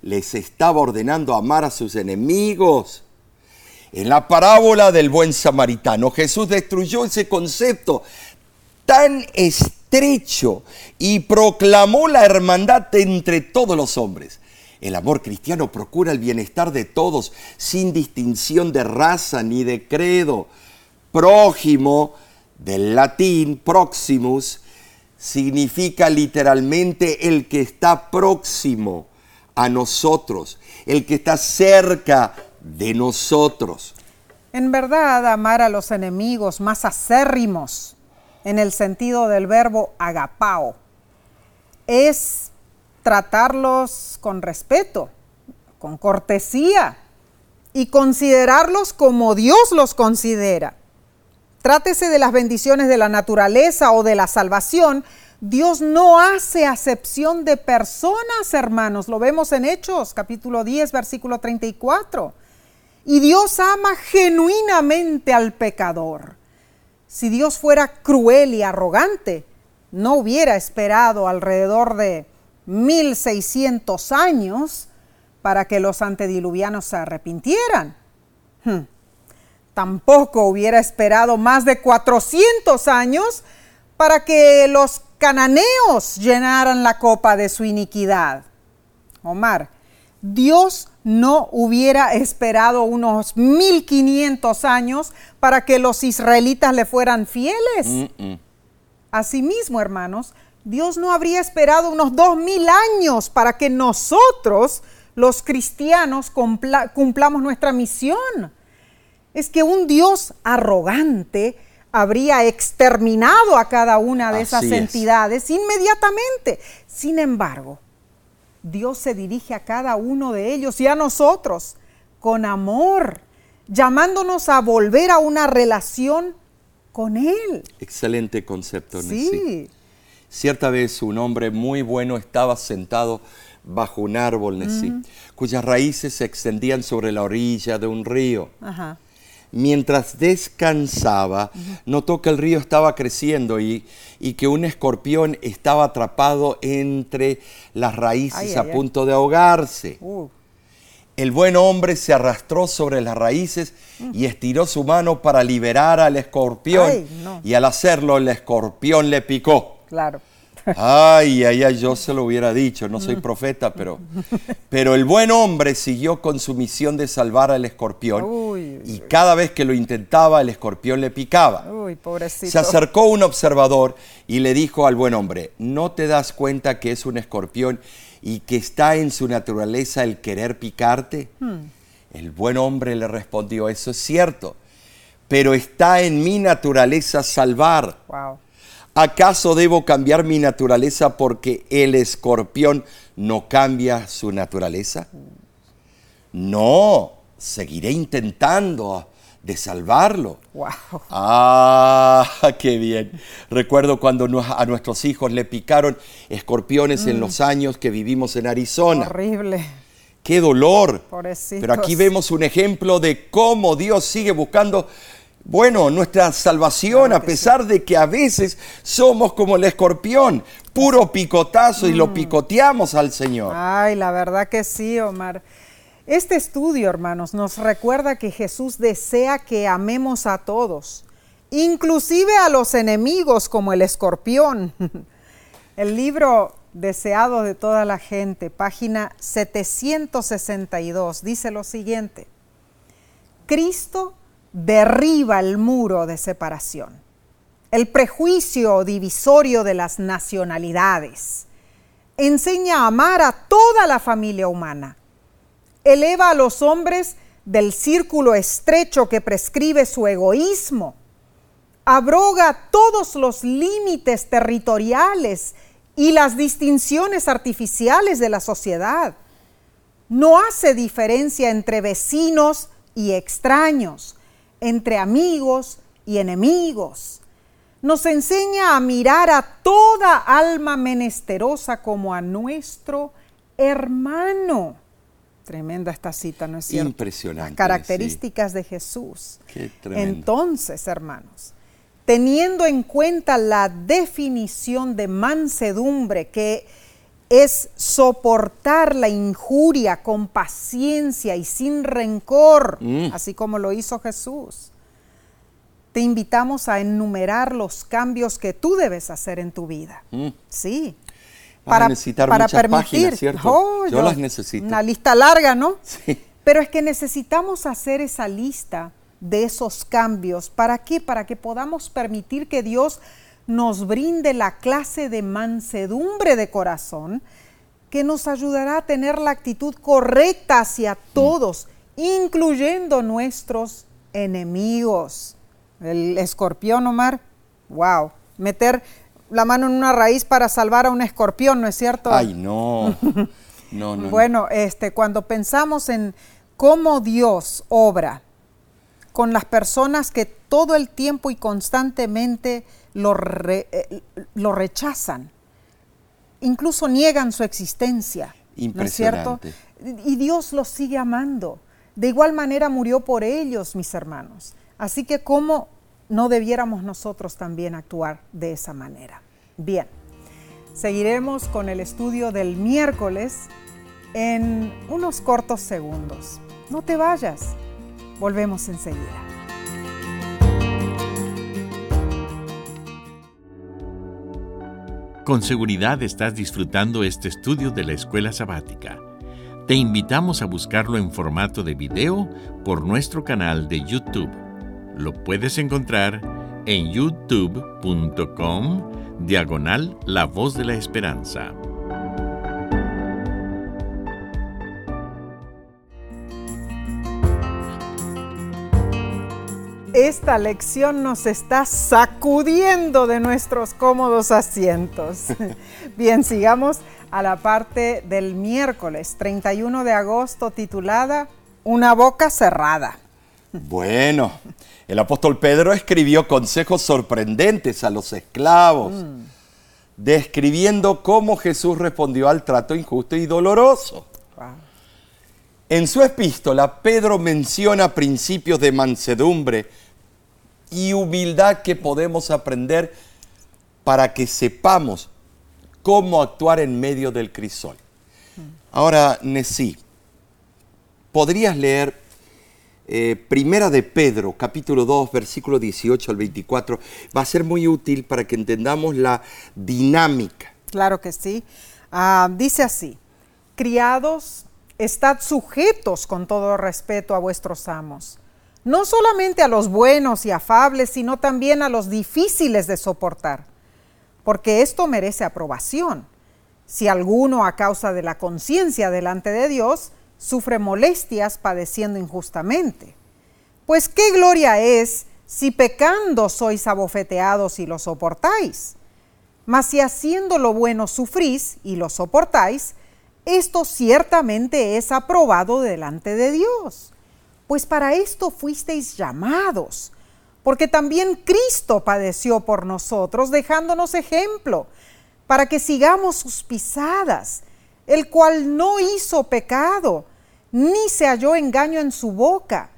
[SPEAKER 2] Les estaba ordenando amar a sus enemigos. En la parábola del buen samaritano, Jesús destruyó ese concepto tan estrecho y proclamó la hermandad entre todos los hombres. El amor cristiano procura el bienestar de todos sin distinción de raza ni de credo. Prójimo, del latín proximus, significa literalmente el que está próximo a nosotros, el que está cerca de nosotros.
[SPEAKER 1] En verdad, amar a los enemigos más acérrimos, en el sentido del verbo agapao, es tratarlos con respeto, con cortesía y considerarlos como Dios los considera. Trátese de las bendiciones de la naturaleza o de la salvación, Dios no hace acepción de personas, hermanos. Lo vemos en Hechos, capítulo 10, versículo 34. Y Dios ama genuinamente al pecador. Si Dios fuera cruel y arrogante, no hubiera esperado alrededor de 1600 años para que los antediluvianos se arrepintieran. Hmm. Tampoco hubiera esperado más de 400 años para que los cananeos llenaran la copa de su iniquidad. Omar, Dios no hubiera esperado unos 1500 años para que los israelitas le fueran fieles. Asimismo, hermanos, Dios no habría esperado unos 2000 años para que nosotros, los cristianos, cumplamos nuestra misión. Es que un Dios arrogante habría exterminado a cada una de esas entidades inmediatamente. Sin embargo, Dios se dirige a cada uno de ellos y a nosotros con amor, llamándonos a volver a una relación con Él.
[SPEAKER 2] Excelente concepto,
[SPEAKER 1] Sí.
[SPEAKER 2] Cierta vez un hombre muy bueno estaba sentado bajo un árbol, Nessie, cuyas raíces se extendían sobre la orilla de un río. Ajá mientras descansaba, notó que el río estaba creciendo y, que un escorpión estaba atrapado entre las raíces a punto de ahogarse. Uh. El buen hombre se arrastró sobre las raíces y estiró su mano para liberar al escorpión. Y al hacerlo, el escorpión le picó.
[SPEAKER 1] Claro.
[SPEAKER 2] Ay, ay, ay, yo se lo hubiera dicho, no soy mm. profeta, pero, pero el buen hombre siguió con su misión de salvar al escorpión y cada vez que lo intentaba el escorpión le picaba.
[SPEAKER 1] Uy, pobrecito.
[SPEAKER 2] Se acercó un observador y le dijo al buen hombre, ¿no te das cuenta que es un escorpión y que está en su naturaleza el querer picarte? Hmm. El buen hombre le respondió, eso es cierto, pero está en mi naturaleza salvar.
[SPEAKER 1] Wow.
[SPEAKER 2] ¿Acaso debo cambiar mi naturaleza porque el escorpión no cambia su naturaleza? No, seguiré intentando de salvarlo.
[SPEAKER 1] Wow.
[SPEAKER 2] Ah, [LAUGHS] qué bien. Recuerdo cuando a nuestros hijos le picaron escorpiones en mm. los años que vivimos en Arizona.
[SPEAKER 1] Horrible.
[SPEAKER 2] Qué dolor.
[SPEAKER 1] Pobrecitos.
[SPEAKER 2] Pero aquí vemos un ejemplo de cómo Dios sigue buscando bueno, nuestra salvación, a pesar de que a veces somos como el escorpión, puro picotazo y lo mm. picoteamos al Señor.
[SPEAKER 1] Ay, la verdad que sí, Omar. Este estudio, hermanos, nos recuerda que Jesús desea que amemos a todos, inclusive a los enemigos como el escorpión. [LAUGHS] El libro Deseado de toda la gente, página 762, dice lo siguiente. Cristo derriba el muro de separación, el prejuicio divisorio de las nacionalidades, enseña a amar a toda la familia humana, eleva a los hombres del círculo estrecho que prescribe su egoísmo, abroga todos los límites territoriales y las distinciones artificiales de la sociedad. No hace diferencia entre vecinos y extraños, entre amigos y enemigos. Nos enseña a mirar a toda alma menesterosa como a nuestro hermano. Tremenda esta cita, ¿no es cierto?
[SPEAKER 2] Impresionante.
[SPEAKER 1] Las características de Jesús.
[SPEAKER 2] Qué tremendo.
[SPEAKER 1] Entonces, hermanos, teniendo en cuenta la definición de mansedumbre que es soportar la injuria con paciencia y sin rencor, mm. así como lo hizo Jesús. Te invitamos a enumerar los cambios que tú debes hacer en tu vida. Mm. Sí.
[SPEAKER 2] Para, necesitar para permitir, ¿cierto? Oh, yo, las necesito.
[SPEAKER 1] Una lista larga, ¿no?
[SPEAKER 2] Sí.
[SPEAKER 1] Pero es que necesitamos hacer esa lista de esos cambios. ¿Para qué? Para que podamos permitir que Dios nos brinde la clase de mansedumbre de corazón que nos ayudará a tener la actitud correcta hacia todos, incluyendo nuestros enemigos. El escorpión, Omar, wow, meter la mano en una raíz para salvar a un escorpión, ¿no es cierto?
[SPEAKER 2] Ay, no. [LAUGHS] No,
[SPEAKER 1] Bueno, este, cuando pensamos en cómo Dios obra con las personas que todo el tiempo y constantemente lo, eh, lo rechazan, incluso niegan su existencia. ¿no es cierto? Y Dios los sigue amando. De igual manera murió por ellos, mis hermanos. Así que, ¿cómo no debiéramos nosotros también actuar de esa manera? Bien, seguiremos con el estudio del miércoles en unos cortos segundos. No te vayas, volvemos enseguida.
[SPEAKER 3] Con seguridad estás disfrutando este estudio de la escuela sabática. Te invitamos a buscarlo en formato de video por nuestro canal de YouTube. Lo puedes encontrar en youtube.com diagonal La Voz de la Esperanza.
[SPEAKER 1] Esta lección nos está sacudiendo de nuestros cómodos asientos. [LAUGHS] Bien, sigamos a la parte del miércoles 31 de agosto titulada Una boca cerrada.
[SPEAKER 2] Bueno, el apóstol Pedro escribió consejos sorprendentes a los esclavos, mm. describiendo cómo Jesús respondió al trato injusto y doloroso. En su epístola, Pedro menciona principios de mansedumbre y humildad que podemos aprender para que sepamos cómo actuar en medio del crisol. Ahora, Nesí, ¿podrías leer eh, Primera de Pedro, capítulo 2, versículo 18 al 24? Va a ser muy útil para que entendamos la dinámica.
[SPEAKER 1] Claro que sí. Ah, dice así, criados, estad sujetos con todo respeto a vuestros amos no solamente a los buenos y afables, sino también a los difíciles de soportar, porque esto merece aprobación. Si alguno a causa de la conciencia delante de Dios sufre molestias padeciendo injustamente. Pues qué gloria es si pecando sois abofeteados y lo soportáis. Mas si haciendo lo bueno sufrís y lo soportáis, esto ciertamente es aprobado delante de Dios pues para esto fuisteis llamados, porque también Cristo padeció por nosotros, dejándonos ejemplo, para que sigamos sus pisadas, el cual no hizo pecado, ni se halló engaño en su boca,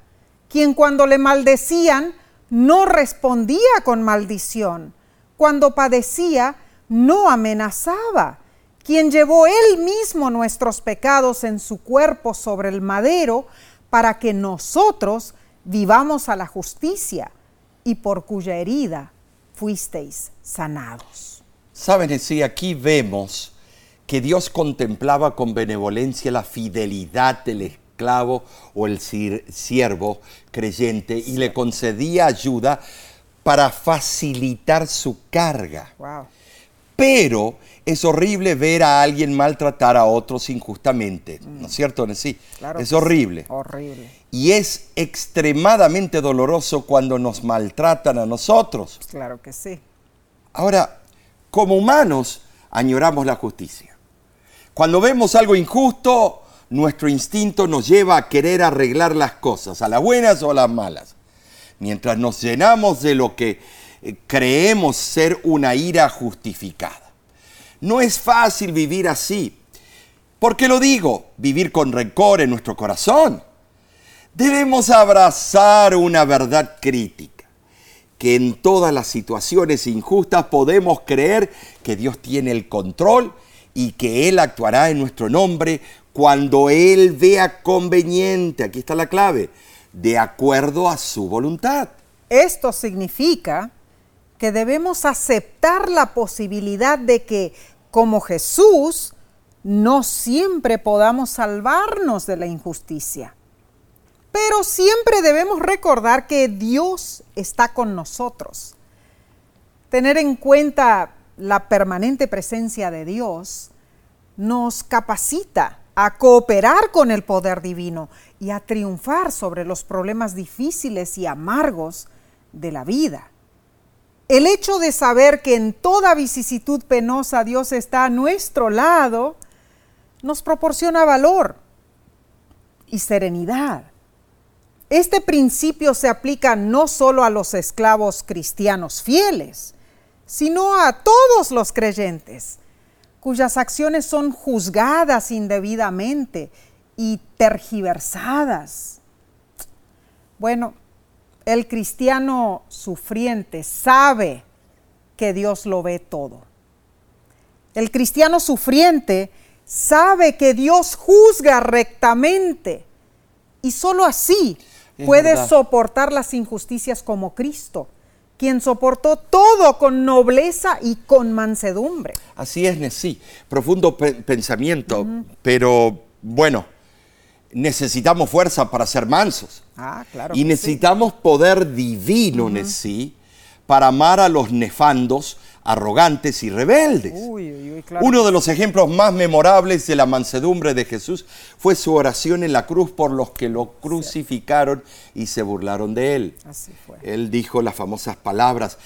[SPEAKER 1] quien cuando le maldecían no respondía con maldición, cuando padecía no amenazaba, quien llevó él mismo nuestros pecados en su cuerpo sobre el madero, para que nosotros vivamos a la justicia y por cuya herida fuisteis sanados.
[SPEAKER 2] Saben, sí, aquí vemos que Dios contemplaba con benevolencia la fidelidad del esclavo o el siervo creyente y le concedía ayuda para facilitar su carga. Pero es horrible ver a alguien maltratar a otros injustamente, ¿no es cierto? Sí, es horrible.
[SPEAKER 1] Horrible.
[SPEAKER 2] Y es extremadamente doloroso cuando nos maltratan a nosotros.
[SPEAKER 1] Claro que sí.
[SPEAKER 2] Ahora, como humanos, añoramos la justicia. Cuando vemos algo injusto, nuestro instinto nos lleva a querer arreglar las cosas, a las buenas o a las malas. Mientras nos llenamos de lo que eh, creemos ser una ira justificada. No es fácil vivir así. ¿Por qué lo digo? Vivir con rencor en nuestro corazón. Debemos abrazar una verdad crítica, que en todas las situaciones injustas podemos creer que Dios tiene el control y que Él actuará en nuestro nombre cuando Él vea conveniente, aquí está la clave, de acuerdo a su voluntad.
[SPEAKER 1] Esto significa que debemos aceptar la posibilidad de que, como Jesús, no siempre podamos salvarnos de la injusticia. Pero siempre debemos recordar que Dios está con nosotros. Tener en cuenta la permanente presencia de Dios nos capacita a cooperar con el poder divino y a triunfar sobre los problemas difíciles y amargos de la vida. El hecho de saber que en toda vicisitud penosa Dios está a nuestro lado nos proporciona valor y serenidad. Este principio se aplica no solo a los esclavos cristianos fieles, sino a todos los creyentes, cuyas acciones son juzgadas indebidamente y tergiversadas. Bueno, el cristiano sufriente sabe que Dios lo ve todo. El cristiano sufriente sabe que Dios juzga rectamente y solo así puede soportar las injusticias como Cristo, quien soportó todo con nobleza y con mansedumbre.
[SPEAKER 2] Así es, sí, profundo pensamiento, pero bueno, necesitamos fuerza para ser mansos.
[SPEAKER 1] Ah, claro.
[SPEAKER 2] Y necesitamos poder divino, sí, para amar a los nefandos, arrogantes y rebeldes. Uno de los ejemplos más memorables de la mansedumbre de Jesús fue su oración en la cruz por los que lo crucificaron y se burlaron de él.
[SPEAKER 1] Así fue.
[SPEAKER 2] Él dijo las famosas palabras,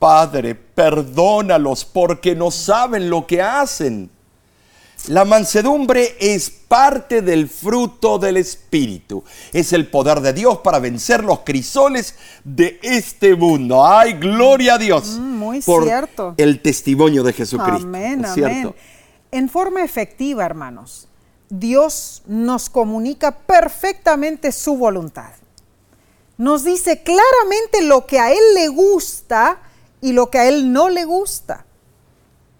[SPEAKER 2] Padre, perdónalos porque no saben lo que hacen. La mansedumbre es parte del fruto del Espíritu. Es el poder de Dios para vencer los crisoles de este mundo. ¡Ay, gloria a Dios!
[SPEAKER 1] Mm, muy cierto.
[SPEAKER 2] El testimonio de Jesucristo.
[SPEAKER 1] Amén, amén. En forma efectiva, hermanos, Dios nos comunica perfectamente su voluntad. Nos dice claramente lo que a Él le gusta y lo que a Él no le gusta.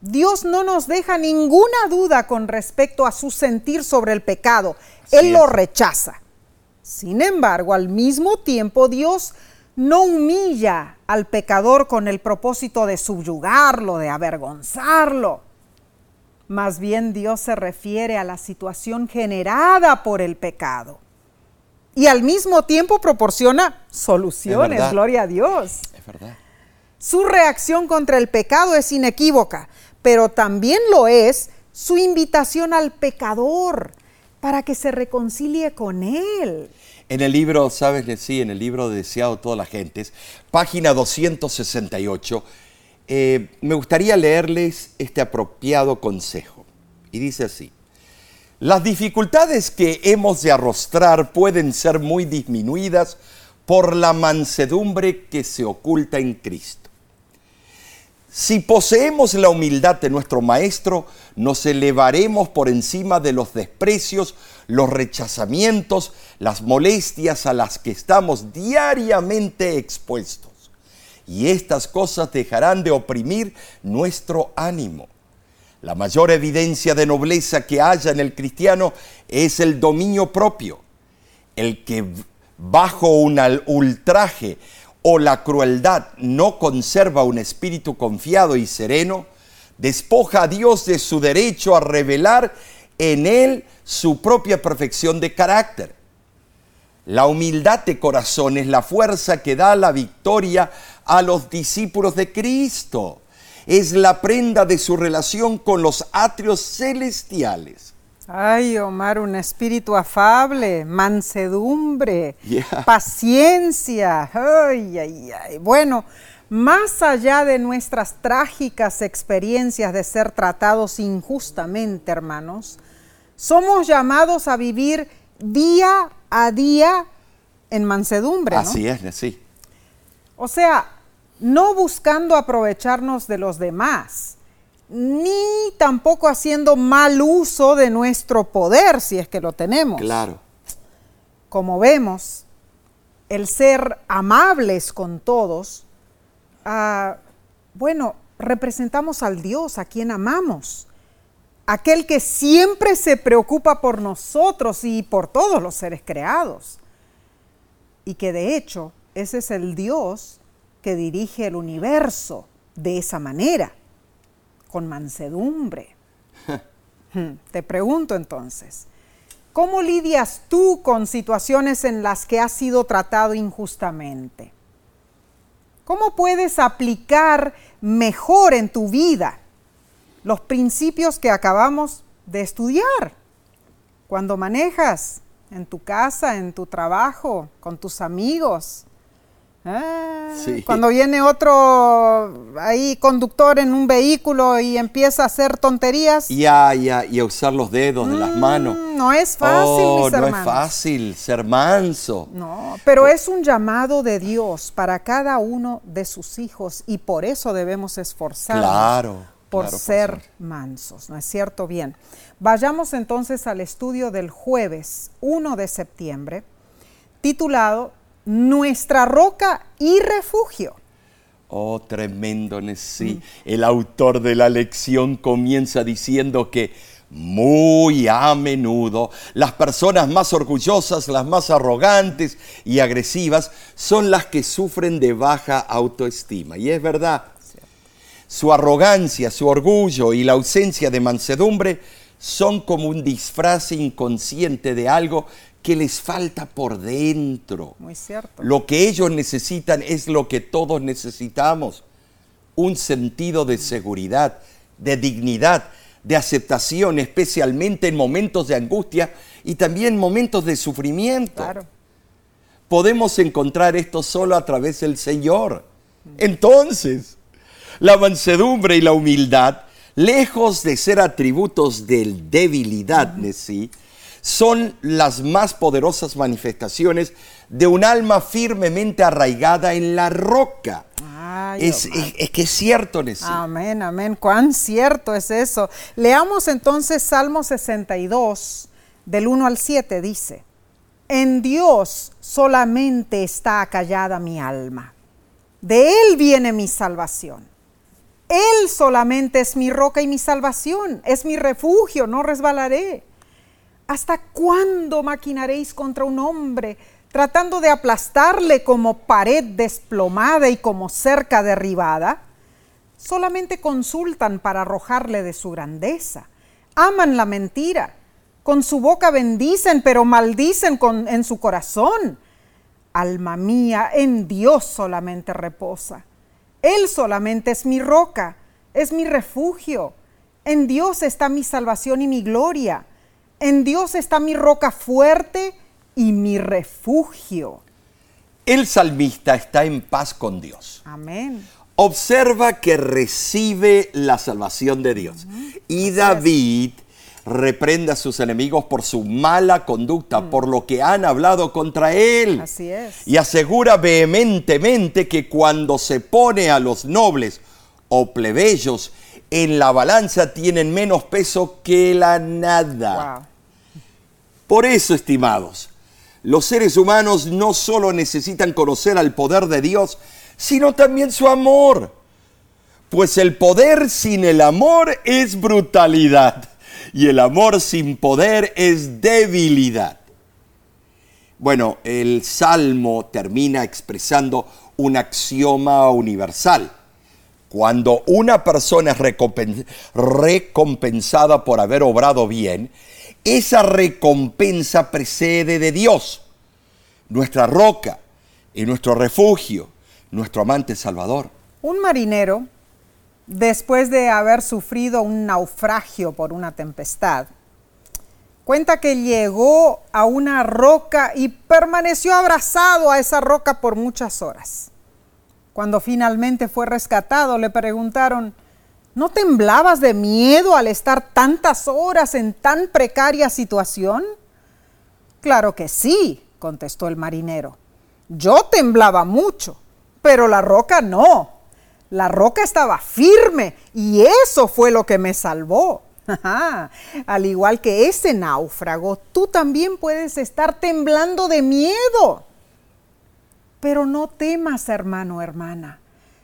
[SPEAKER 1] Dios no nos deja ninguna duda con respecto a su sentir sobre el pecado. Él lo rechaza. Sin embargo, al mismo tiempo, Dios no humilla al pecador con el propósito de subyugarlo, de avergonzarlo. Más bien Dios se refiere a la situación generada por el pecado. Y al mismo tiempo proporciona soluciones, gloria a Dios.
[SPEAKER 2] Es verdad.
[SPEAKER 1] Su reacción contra el pecado es inequívoca pero también lo es su invitación al pecador para que se reconcilie con él.
[SPEAKER 2] En el libro, sabes que sí, en el libro Deseado todas las gentes, página 268, eh, me gustaría leerles este apropiado consejo. Y dice así, las dificultades que hemos de arrostrar pueden ser muy disminuidas por la mansedumbre que se oculta en Cristo. Si poseemos la humildad de nuestro Maestro, nos elevaremos por encima de los desprecios, los rechazamientos, las molestias a las que estamos diariamente expuestos. Y estas cosas dejarán de oprimir nuestro ánimo. La mayor evidencia de nobleza que haya en el cristiano es el dominio propio, el que bajo un ultraje o la crueldad no conserva un espíritu confiado y sereno, despoja a Dios de su derecho a revelar en él su propia perfección de carácter. La humildad de corazón es la fuerza que da la victoria a los discípulos de Cristo. Es la prenda de su relación con los atrios celestiales.
[SPEAKER 1] Ay, Omar, un espíritu afable, mansedumbre, paciencia. Ay, ay, ay. Bueno, más allá de nuestras trágicas experiencias de ser tratados injustamente, hermanos, somos llamados a vivir día a día en mansedumbre.
[SPEAKER 2] Así es, sí.
[SPEAKER 1] O sea, no buscando aprovecharnos de los demás, ni tampoco haciendo mal uso de nuestro poder, si es que lo tenemos.
[SPEAKER 2] Claro.
[SPEAKER 1] Como vemos, el ser amables con todos, ah, bueno, representamos al Dios a quien amamos, aquel que siempre se preocupa por nosotros y por todos los seres creados. Y que de hecho ese es el Dios que dirige el universo de esa manera con mansedumbre. Hmm, te pregunto entonces, ¿cómo lidias tú con situaciones en las que has sido tratado injustamente? ¿Cómo puedes aplicar mejor en tu vida los principios que acabamos de estudiar? Cuando manejas en tu casa, en tu trabajo, con tus amigos, Ah,
[SPEAKER 2] Sí.
[SPEAKER 1] Cuando viene otro ahí conductor en un vehículo y empieza a hacer tonterías,
[SPEAKER 2] Y a, y a- y a usar los dedos de las manos.
[SPEAKER 1] mm, no es fácil,
[SPEAKER 2] oh,
[SPEAKER 1] mis
[SPEAKER 2] no es
[SPEAKER 1] hermanos.
[SPEAKER 2] fácil ser manso.
[SPEAKER 1] No, pero es un llamado de Dios para cada uno de sus hijos y por eso debemos esforzarnos
[SPEAKER 2] Claro,
[SPEAKER 1] por
[SPEAKER 2] claro,
[SPEAKER 1] ser mansos, ¿no es cierto? Bien, vayamos entonces al estudio del jueves 1 de septiembre, titulado Nuestra roca y refugio.
[SPEAKER 2] Oh, tremendo, sí. El autor de la lección comienza diciendo que muy a menudo las personas más orgullosas, las más arrogantes y agresivas son las que sufren de baja autoestima. Y es verdad. Su arrogancia, su orgullo y la ausencia de mansedumbre son como un disfraz inconsciente de algo que les falta por dentro.
[SPEAKER 1] Muy cierto.
[SPEAKER 2] Lo que ellos necesitan es lo que todos necesitamos. Un sentido de seguridad, de dignidad, de aceptación, especialmente en momentos de angustia y también momentos de sufrimiento.
[SPEAKER 1] Claro.
[SPEAKER 2] Podemos encontrar esto solo a través del Señor. Entonces, la mansedumbre y la humildad, lejos de ser atributos de debilidad de sí, son las más poderosas manifestaciones de un alma firmemente arraigada en la roca.
[SPEAKER 1] Ay,
[SPEAKER 2] Es,
[SPEAKER 1] Omar.
[SPEAKER 2] es- es que es cierto, Nessie.
[SPEAKER 1] Amén, amén. Cuán cierto es eso. Leamos entonces Salmo 62, del 1 al 7, dice, En Dios solamente está acallada mi alma. De Él viene mi salvación. Él solamente es mi roca y mi salvación. Es mi refugio, no resbalaré. ¿Hasta cuándo maquinaréis contra un hombre, tratando de aplastarle como pared desplomada y como cerca derribada? Solamente consultan para arrojarle de su grandeza. Aman la mentira. Con su boca bendicen, pero maldicen en su corazón. Alma mía, en Dios solamente reposa. Él solamente es mi roca, es mi refugio. En Dios está mi salvación y mi gloria. En Dios está mi roca fuerte y mi refugio.
[SPEAKER 2] El salmista está en paz con Dios.
[SPEAKER 1] Amén.
[SPEAKER 2] Observa que recibe la salvación de Dios. Y David reprende a sus enemigos por su mala conducta, por lo que han hablado contra él.
[SPEAKER 1] Así es.
[SPEAKER 2] Y asegura vehementemente que cuando se pone a los nobles o plebeyos en la balanza tienen menos peso que la nada.
[SPEAKER 1] Wow.
[SPEAKER 2] Por eso, estimados, los seres humanos no solo necesitan conocer al poder de Dios, sino también su amor. Pues el poder sin el amor es brutalidad y el amor sin poder es debilidad. Bueno, el Salmo termina expresando un axioma universal. Cuando una persona es recompen- recompensada por haber obrado bien, esa recompensa precede de Dios, nuestra roca y nuestro refugio, nuestro amante salvador.
[SPEAKER 1] Un marinero, después de haber sufrido un naufragio por una tempestad, cuenta que llegó a una roca y permaneció abrazado a esa roca por muchas horas. Cuando finalmente fue rescatado, le preguntaron, ¿no temblabas de miedo al estar tantas horas en tan precaria situación? Claro que sí, contestó el marinero. Yo temblaba mucho, pero la roca no. La roca estaba firme y eso fue lo que me salvó. [LAUGHS] Al igual que ese náufrago, tú también puedes estar temblando de miedo. Pero no temas, hermano, hermana.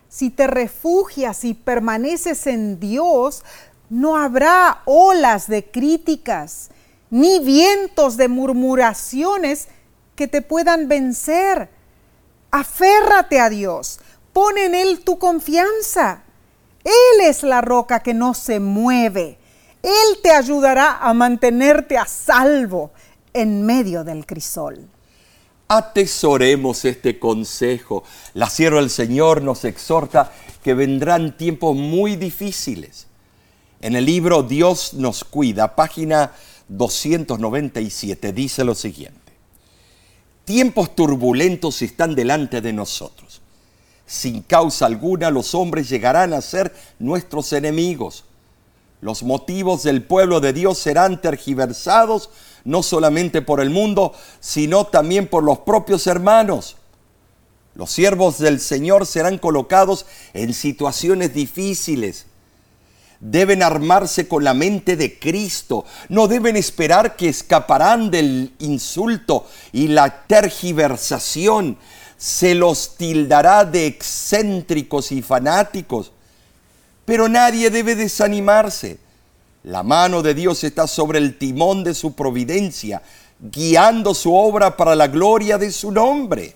[SPEAKER 1] Si te refugias y permaneces en Dios, no habrá olas de críticas, ni vientos de murmuraciones que te puedan vencer. Aférrate a Dios, pon en Él tu confianza. Él es la roca que no se mueve. Él te ayudará a mantenerte a salvo en medio del crisol.
[SPEAKER 2] Atesoremos este consejo. La sierva del Señor nos exhorta que vendrán tiempos muy difíciles. En el libro Dios nos cuida, página 297, dice lo siguiente. Tiempos turbulentos están delante de nosotros. Sin causa alguna los hombres llegarán a ser nuestros enemigos. Los motivos del pueblo de Dios serán tergiversados no solamente por el mundo, sino también por los propios hermanos. Los siervos del Señor serán colocados en situaciones difíciles. Deben armarse con la mente de Cristo. No deben esperar que escaparán del insulto y la tergiversación. Se los tildará de excéntricos y fanáticos. Pero nadie debe desanimarse. La mano de Dios está sobre el timón de su providencia, guiando su obra para la gloria de su nombre.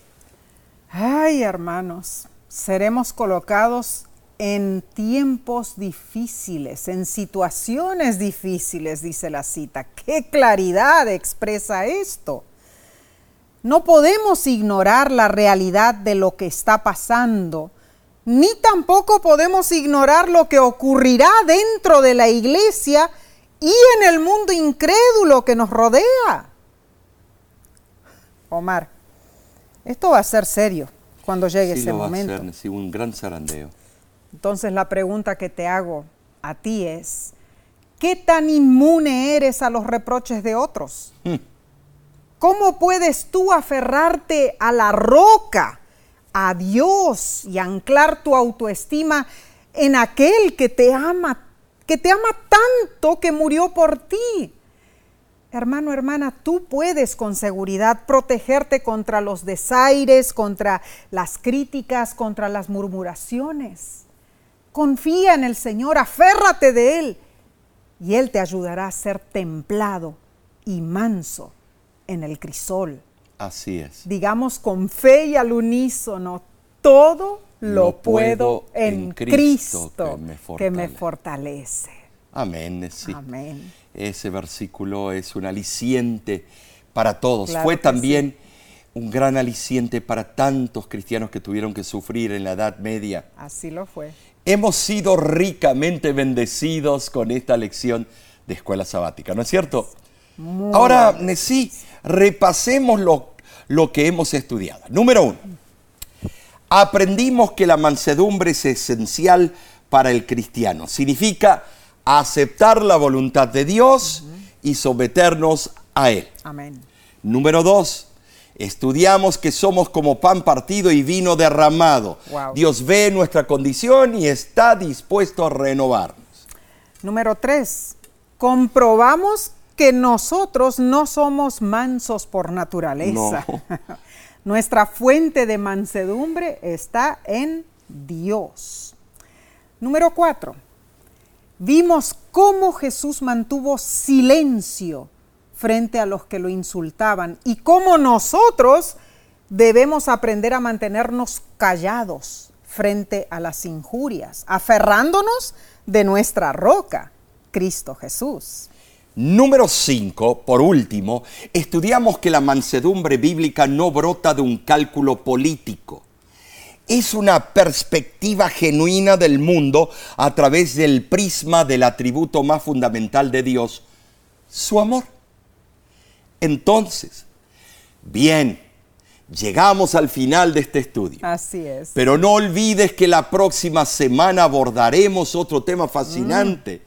[SPEAKER 1] Ay, hermanos, seremos colocados en tiempos difíciles, en situaciones difíciles, dice la cita. ¿Qué claridad expresa esto? No podemos ignorar la realidad de lo que está pasando, ni tampoco podemos ignorar lo que ocurrirá dentro de la iglesia y en el mundo incrédulo que nos rodea. Omar, esto va a ser serio cuando llegue ese momento.
[SPEAKER 2] Va a ser, un gran zarandeo.
[SPEAKER 1] Entonces la pregunta que te hago a ti es, ¿qué tan inmune eres a los reproches de otros? Hmm. ¿Cómo puedes tú aferrarte a la roca, a Dios y anclar tu autoestima en aquel que te ama, que te ama tanto que murió por ti? Hermano, hermana, tú puedes con seguridad protegerte contra los desaires, contra las críticas, contra las murmuraciones. Confía en el Señor, aférrate de Él y Él te ayudará a ser templado y manso en el crisol.
[SPEAKER 2] Así es.
[SPEAKER 1] Digamos con fe y al unísono, todo lo, puedo, en Cristo, que, me fortalece.
[SPEAKER 2] Amén, sí. Amén ese versículo es un aliciente para todos. Fue también un gran aliciente para tantos cristianos que tuvieron que sufrir en la Edad Media.
[SPEAKER 1] Así lo fue.
[SPEAKER 2] Hemos sido ricamente bendecidos con esta lección de escuela sabática, ¿no es cierto? Ahora, sí, repasemos lo, lo que hemos estudiado. Número uno, aprendimos que la mansedumbre es esencial para el cristiano. Significa aceptar la voluntad de Dios y someternos a Él.
[SPEAKER 1] Amén.
[SPEAKER 2] Número dos, estudiamos que somos como pan partido y vino derramado. Dios ve nuestra condición y está dispuesto a renovarnos.
[SPEAKER 1] Número tres, comprobamos que nosotros no somos mansos por naturaleza. [LAUGHS] Nuestra fuente de mansedumbre está en Dios. Número cuatro, vimos cómo Jesús mantuvo silencio frente a los que lo insultaban y cómo nosotros debemos aprender a mantenernos callados frente a las injurias, aferrándonos de nuestra roca, Cristo Jesús.
[SPEAKER 2] Número 5, por último, estudiamos que la mansedumbre bíblica no brota de un cálculo político es una perspectiva genuina del mundo a través del prisma del atributo más fundamental de Dios, su amor. Entonces, bien, llegamos al final de este estudio.
[SPEAKER 1] Así es.
[SPEAKER 2] Pero no olvides que la próxima semana abordaremos otro tema fascinante.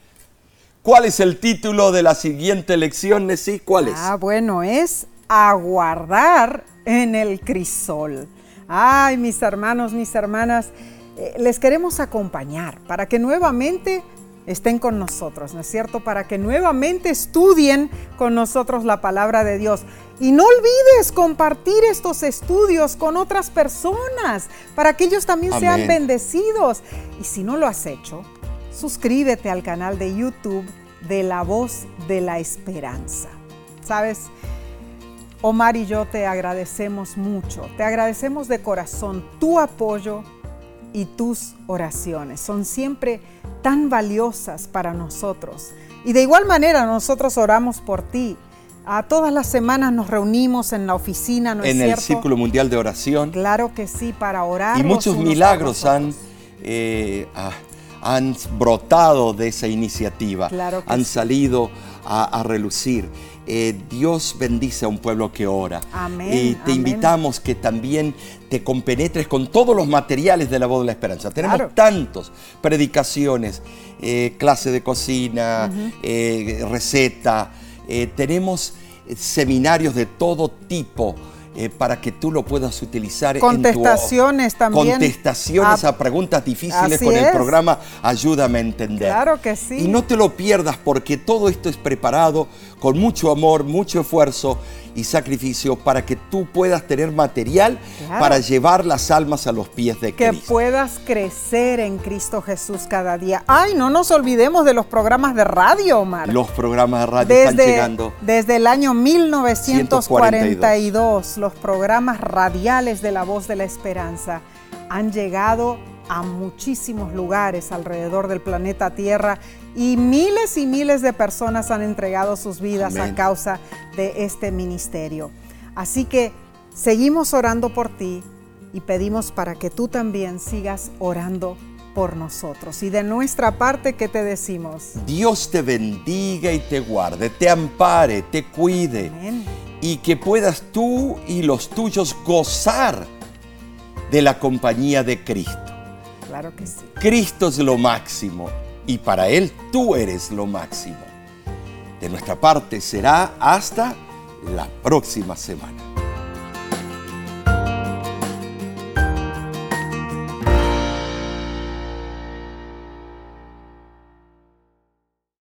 [SPEAKER 2] ¿Cuál es el título de la siguiente lección, Nesí? ¿Cuál es?
[SPEAKER 1] Ah, bueno, es aguardar en el crisol. Ay, mis hermanos, mis hermanas, eh, les queremos acompañar para que nuevamente estén con nosotros, ¿no es cierto? Para que nuevamente estudien con nosotros la palabra de Dios. Y no olvides compartir estos estudios con otras personas para que ellos también sean bendecidos. Y si no lo has hecho, suscríbete al canal de YouTube de La Voz de la Esperanza. ¿Sabes? Omar y yo te agradecemos mucho, te agradecemos de corazón tu apoyo y tus oraciones. Son siempre tan valiosas para nosotros. Y de igual manera nosotros oramos por ti. A todas las semanas nos reunimos en la oficina, ¿no
[SPEAKER 2] en el Círculo Mundial de Oración.
[SPEAKER 1] Claro que sí, para orar.
[SPEAKER 2] Y muchos milagros han, eh, ah, han brotado de esa iniciativa.
[SPEAKER 1] Claro
[SPEAKER 2] han salido a, a relucir. Eh, Dios bendice a un pueblo que ora.
[SPEAKER 1] Amén,
[SPEAKER 2] Y te
[SPEAKER 1] amén.
[SPEAKER 2] invitamos que también te compenetres con todos los materiales de la voz de la esperanza. Tenemos
[SPEAKER 1] Claro.
[SPEAKER 2] tantos, predicaciones, eh, clase de cocina, eh, receta, eh, tenemos seminarios de todo tipo. Eh, para que tú lo puedas utilizar
[SPEAKER 1] Contestaciones
[SPEAKER 2] en tu,
[SPEAKER 1] también.
[SPEAKER 2] Contestaciones
[SPEAKER 1] Ah,
[SPEAKER 2] a preguntas difíciles con el
[SPEAKER 1] es.
[SPEAKER 2] programa Ayúdame a entender.
[SPEAKER 1] Claro que sí.
[SPEAKER 2] Y no te lo pierdas porque todo esto es preparado con mucho amor, mucho esfuerzo y sacrificio para que tú puedas tener material
[SPEAKER 1] Claro.
[SPEAKER 2] para llevar las almas a los pies de
[SPEAKER 1] que
[SPEAKER 2] Cristo.
[SPEAKER 1] puedas crecer en Cristo Jesús cada día. Ay, no nos olvidemos de los programas de radio, Omar.
[SPEAKER 2] Los programas de radio están llegando.
[SPEAKER 1] desde el año 1942, los programas radiales de la voz de la esperanza han llegado a muchísimos lugares alrededor del planeta Tierra y miles y miles de personas han entregado sus vidas
[SPEAKER 2] Amén.
[SPEAKER 1] a causa de este ministerio. Así que seguimos orando por ti y pedimos para que tú también sigas orando por nosotros. Y de nuestra parte, ¿qué te decimos?
[SPEAKER 2] Dios te bendiga y te guarde, te ampare, te cuide
[SPEAKER 1] Amén.
[SPEAKER 2] Y que puedas tú y los tuyos gozar de la compañía de Cristo.
[SPEAKER 1] Claro que sí.
[SPEAKER 2] Cristo es lo máximo y para Él tú eres lo máximo. De nuestra parte será hasta la próxima semana.